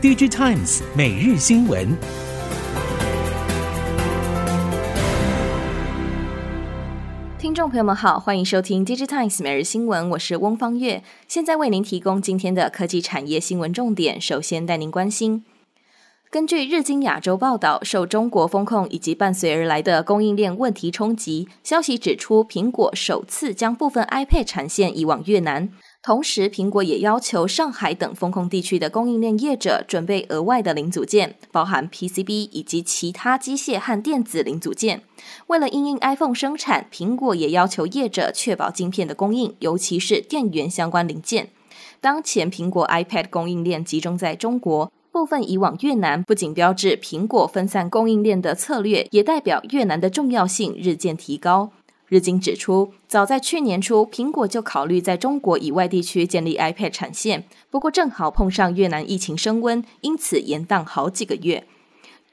DigiTimes 每日新闻。听众朋友们好，欢迎收听 DigiTimes 每日新闻，我是翁方月，现在为您提供今天的科技产业新闻重点。首先带您关心。根据日经亚洲报道，受中国封控以及伴随而来的供应链问题冲击，消息指出，苹果首次将部分 iPad 产线移往越南。同时，苹果也要求上海等封控地区的供应链业者准备额外的零组件，包含 PCB 以及其他机械和电子零组件。为了因应 iPhone 生产，苹果也要求业者确保晶片的供应，尤其是电源相关零件。当前，苹果 iPad 供应链集中在中国。部分以往越南，不仅标志苹果分散供应链的策略，也代表越南的重要性日渐提高。日经指出，早在去年初，苹果就考虑在中国以外地区建立 iPad 产线，不过正好碰上越南疫情升温，因此延宕好几个月。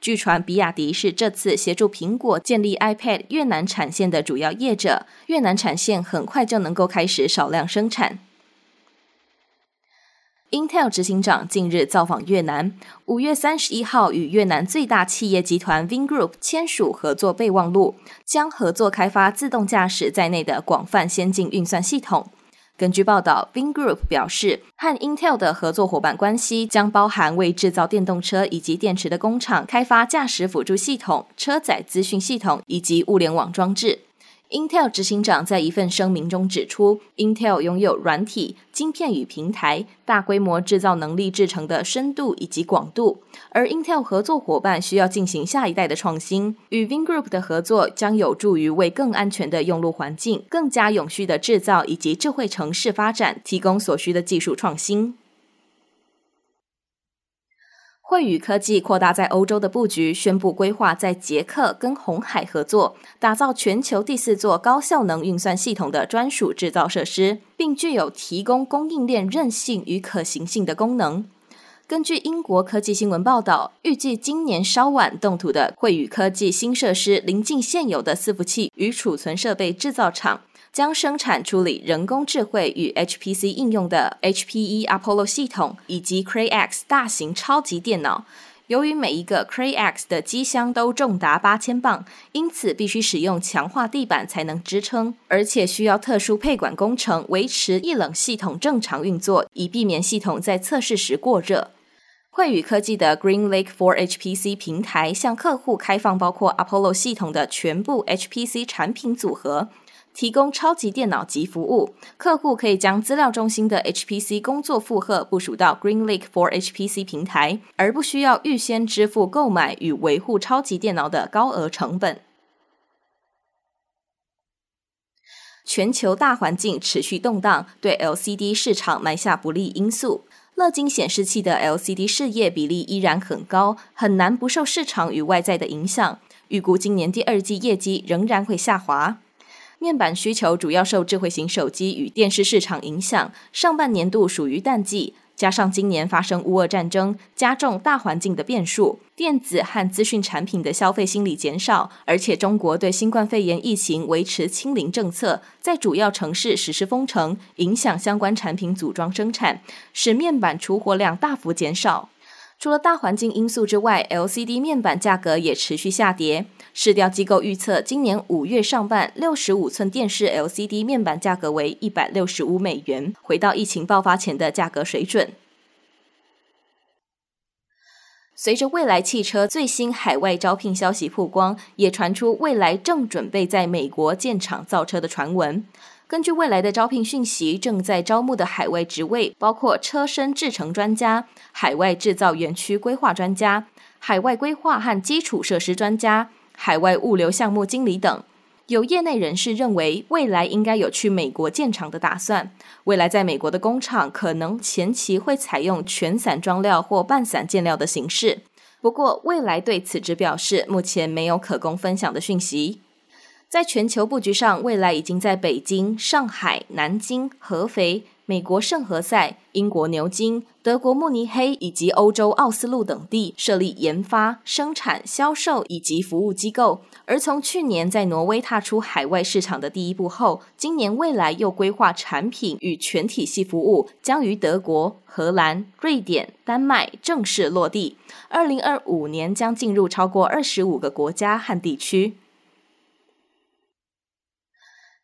据传，比亚迪是这次协助苹果建立 iPad 越南产线的主要业者，越南产线很快就能够开始少量生产。Intel 执行长近日造访越南，五月三十一号与越南最大企业集团 Vingroup 签署合作备忘录，将合作开发自动驾驶在内的广泛先进运算系统。根据报道，Vingroup 表示，和 Intel 的合作伙伴关系将包含为制造电动车以及电池的工厂开发驾驶辅助系统、车载资讯系统以及物联网装置。Intel 执行长在一份声明中指出，Intel 拥有软体、晶片与平台、大规模制造能力制成的深度以及广度，而 Intel 合作伙伴需要进行下一代的创新。与 Vingroup 的合作将有助于为更安全的用路环境、更加永续的制造以及智慧城市发展提供所需的技术创新。惠宇科技扩大在欧洲的布局，宣布规划在捷克跟红海合作，打造全球第四座高效能运算系统的专属制造设施，并具有提供供应链韧性与可行性的功能。根据英国科技新闻报道，预计今年稍晚动土的惠宇科技新设施，临近现有的伺服器与储存设备制造厂。将生产处理人工智慧与 HPC 应用的 HPE Apollo 系统以及 Cray X 大型超级电脑。由于每一个 Cray X 的机箱都重达八千磅，因此必须使用强化地板才能支撑，而且需要特殊配管工程维持液冷系统正常运作，以避免系统在测试时过热。慧宇科技的 GreenLake for HPC 平台向客户开放包括 Apollo 系统的全部 HPC 产品组合。提供超级电脑级服务，客户可以将资料中心的 HPC 工作负荷部署到 GreenLake for HPC 平台，而不需要预先支付购买与维护超级电脑的高额成本。全球大环境持续动荡，对 LCD 市场埋下不利因素。乐金显示器的 LCD 事业比例依然很高，很难不受市场与外在的影响。预估今年第二季业绩仍然会下滑。面板需求主要受智慧型手机与电视市场影响，上半年度属于淡季，加上今年发生乌俄战争，加重大环境的变数，电子和资讯产品的消费心理减少，而且中国对新冠肺炎疫情维持清零政策，在主要城市实施封城，影响相关产品组装生产，使面板出货量大幅减少。除了大环境因素之外，LCD 面板价格也持续下跌。市调机构预测，今年五月上半，六十五寸电视 LCD 面板价格为一百六十五美元，回到疫情爆发前的价格水准。随着蔚来汽车最新海外招聘消息曝光，也传出蔚来正准备在美国建厂造车的传闻。根据未来的招聘讯息，正在招募的海外职位包括车身制程专家、海外制造园区规划专家、海外规划和基础设施专家。海外物流项目经理等，有业内人士认为，未来应该有去美国建厂的打算。未来在美国的工厂可能前期会采用全散装料或半散件料的形式。不过，未来对此只表示目前没有可供分享的讯息。在全球布局上，未来已经在北京、上海、南京、合肥、美国圣何塞、英国牛津、德国慕尼黑以及欧洲奥斯陆等地设立研发、生产、销售以及服务机构。而从去年在挪威踏出海外市场的第一步后，今年未来又规划产品与全体系服务将于德国、荷兰、瑞典、丹麦正式落地。二零二五年将进入超过二十五个国家和地区。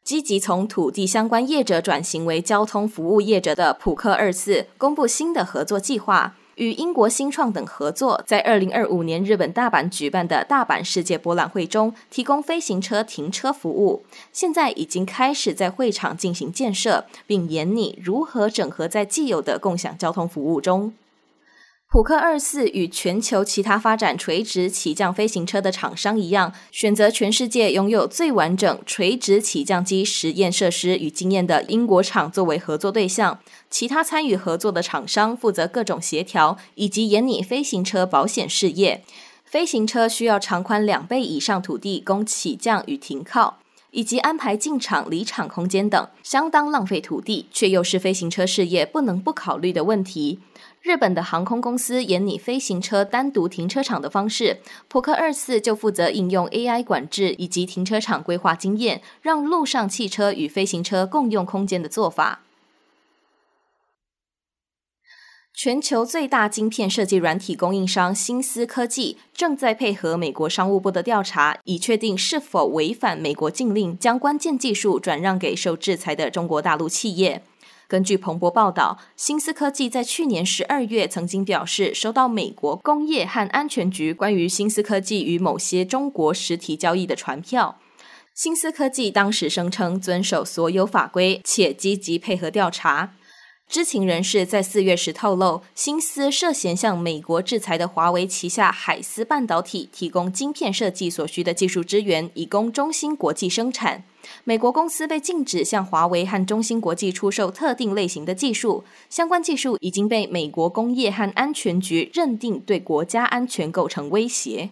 积极从土地相关业者转型为交通服务业者的普克二四公布新的合作计划，与英国新创等合作，在二零二五年日本大阪举办的大阪世界博览会中提供飞行车停车服务。现在已经开始在会场进行建设，并研拟如何整合在既有的共享交通服务中。普克二四与全球其他发展垂直起降飞行车的厂商一样，选择全世界拥有最完整垂直起降机实验设施与经验的英国厂作为合作对象。其他参与合作的厂商负责各种协调以及研拟飞行车保险事业。飞行车需要长宽两倍以上土地供起降与停靠，以及安排进场离场空间等，相当浪费土地，却又是飞行车事业不能不考虑的问题。日本的航空公司沿拟飞行车单独停车场的方式，普克二四就负责应用 AI 管制以及停车场规划经验，让路上汽车与飞行车共用空间的做法。全球最大晶片设计软体供应商新思科技正在配合美国商务部的调查，以确定是否违反美国禁令，将关键技术转让给受制裁的中国大陆企业。根据彭博报道，新思科技在去年十二月曾经表示，收到美国工业和安全局关于新思科技与某些中国实体交易的传票。新思科技当时声称遵守所有法规，且积极配合调查。知情人士在四月时透露，新思涉嫌向美国制裁的华为旗下海思半导体提供晶片设计所需的技术支援，以供中芯国际生产。美国公司被禁止向华为和中芯国际出售特定类型的技术，相关技术已经被美国工业和安全局认定对国家安全构成威胁。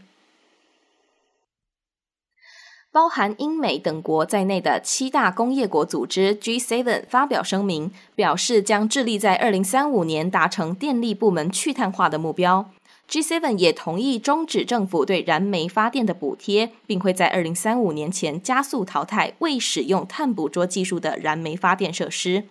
包含英美等国在内的七大工业国组织 G7 发表声明，表示将致力在二零三五年达成电力部门去碳化的目标。G7 也同意终止政府对燃煤发电的补贴，并会在二零三五年前加速淘汰未使用碳捕捉技术的燃煤发电设施。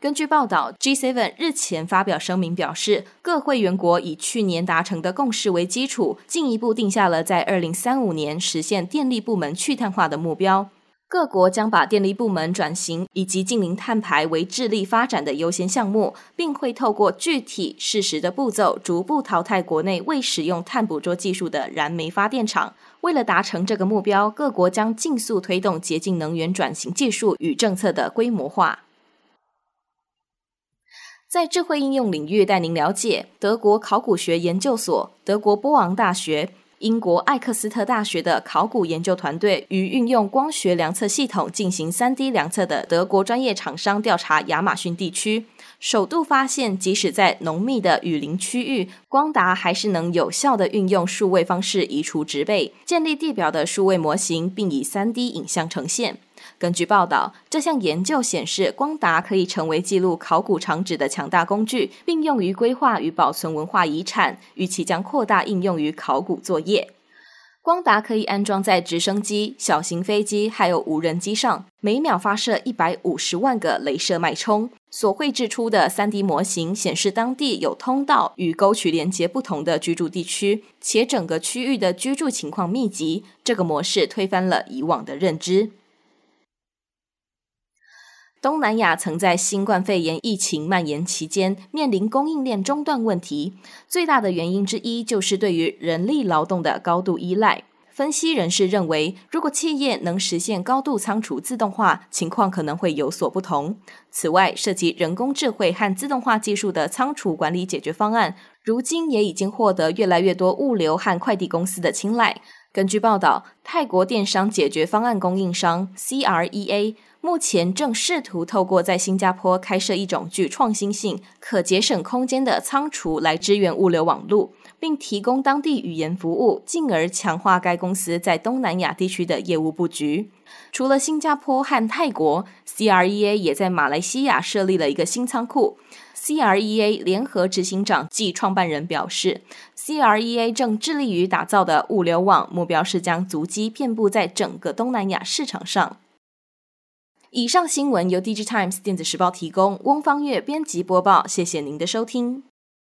根据报道，G7 日前发表声明表示，各会员国以去年达成的共识为基础，进一步定下了在二零三五年实现电力部门去碳化的目标。各国将把电力部门转型以及净零碳排为致力发展的优先项目，并会透过具体适时的步骤，逐步淘汰国内未使用碳捕捉技术的燃煤发电厂。为了达成这个目标，各国将尽速推动洁净能源转型技术与政策的规模化。在智慧应用领域，带您了解德国考古学研究所、德国波昂大学、英国艾克斯特大学的考古研究团队与运用光学量测系统进行 3D 量测的德国专业厂商调查亚马逊地区，首度发现，即使在浓密的雨林区域，光达还是能有效地运用数位方式移除植被，建立地表的数位模型，并以 3D 影像呈现。根据报道，这项研究显示，光达可以成为记录考古场址的强大工具，并用于规划与保存文化遗产，预期将扩大应用于考古作业。光达可以安装在直升机、小型飞机还有无人机上，每秒发射一百五十万个雷射脉冲。所绘制出的 3D 模型显示，当地有通道与沟渠连接不同的居住地区，且整个区域的居住情况密集。这个模式推翻了以往的认知。东南亚曾在新冠肺炎疫情蔓延期间面临供应链中断问题，最大的原因之一就是对于人力劳动的高度依赖。分析人士认为，如果企业能实现高度仓储自动化，情况可能会有所不同。此外，涉及人工智慧和自动化技术的仓储管理解决方案，如今也已经获得越来越多物流和快递公司的青睐。根据报道，泰国电商解决方案供应商 CREA。目前正试图透过在新加坡开设一种具创新性、可节省空间的仓储来支援物流网络，并提供当地语言服务，进而强化该公司在东南亚地区的业务布局。除了新加坡和泰国，CREA 也在马来西亚设立了一个新仓库。CREA 联合执行长暨创办人表示，CREA 正致力于打造的物流网，目标是将足机遍布在整个东南亚市场上。以上新闻由 DigiTimes 电子时报提供，翁方月编辑播报，谢谢您的收听。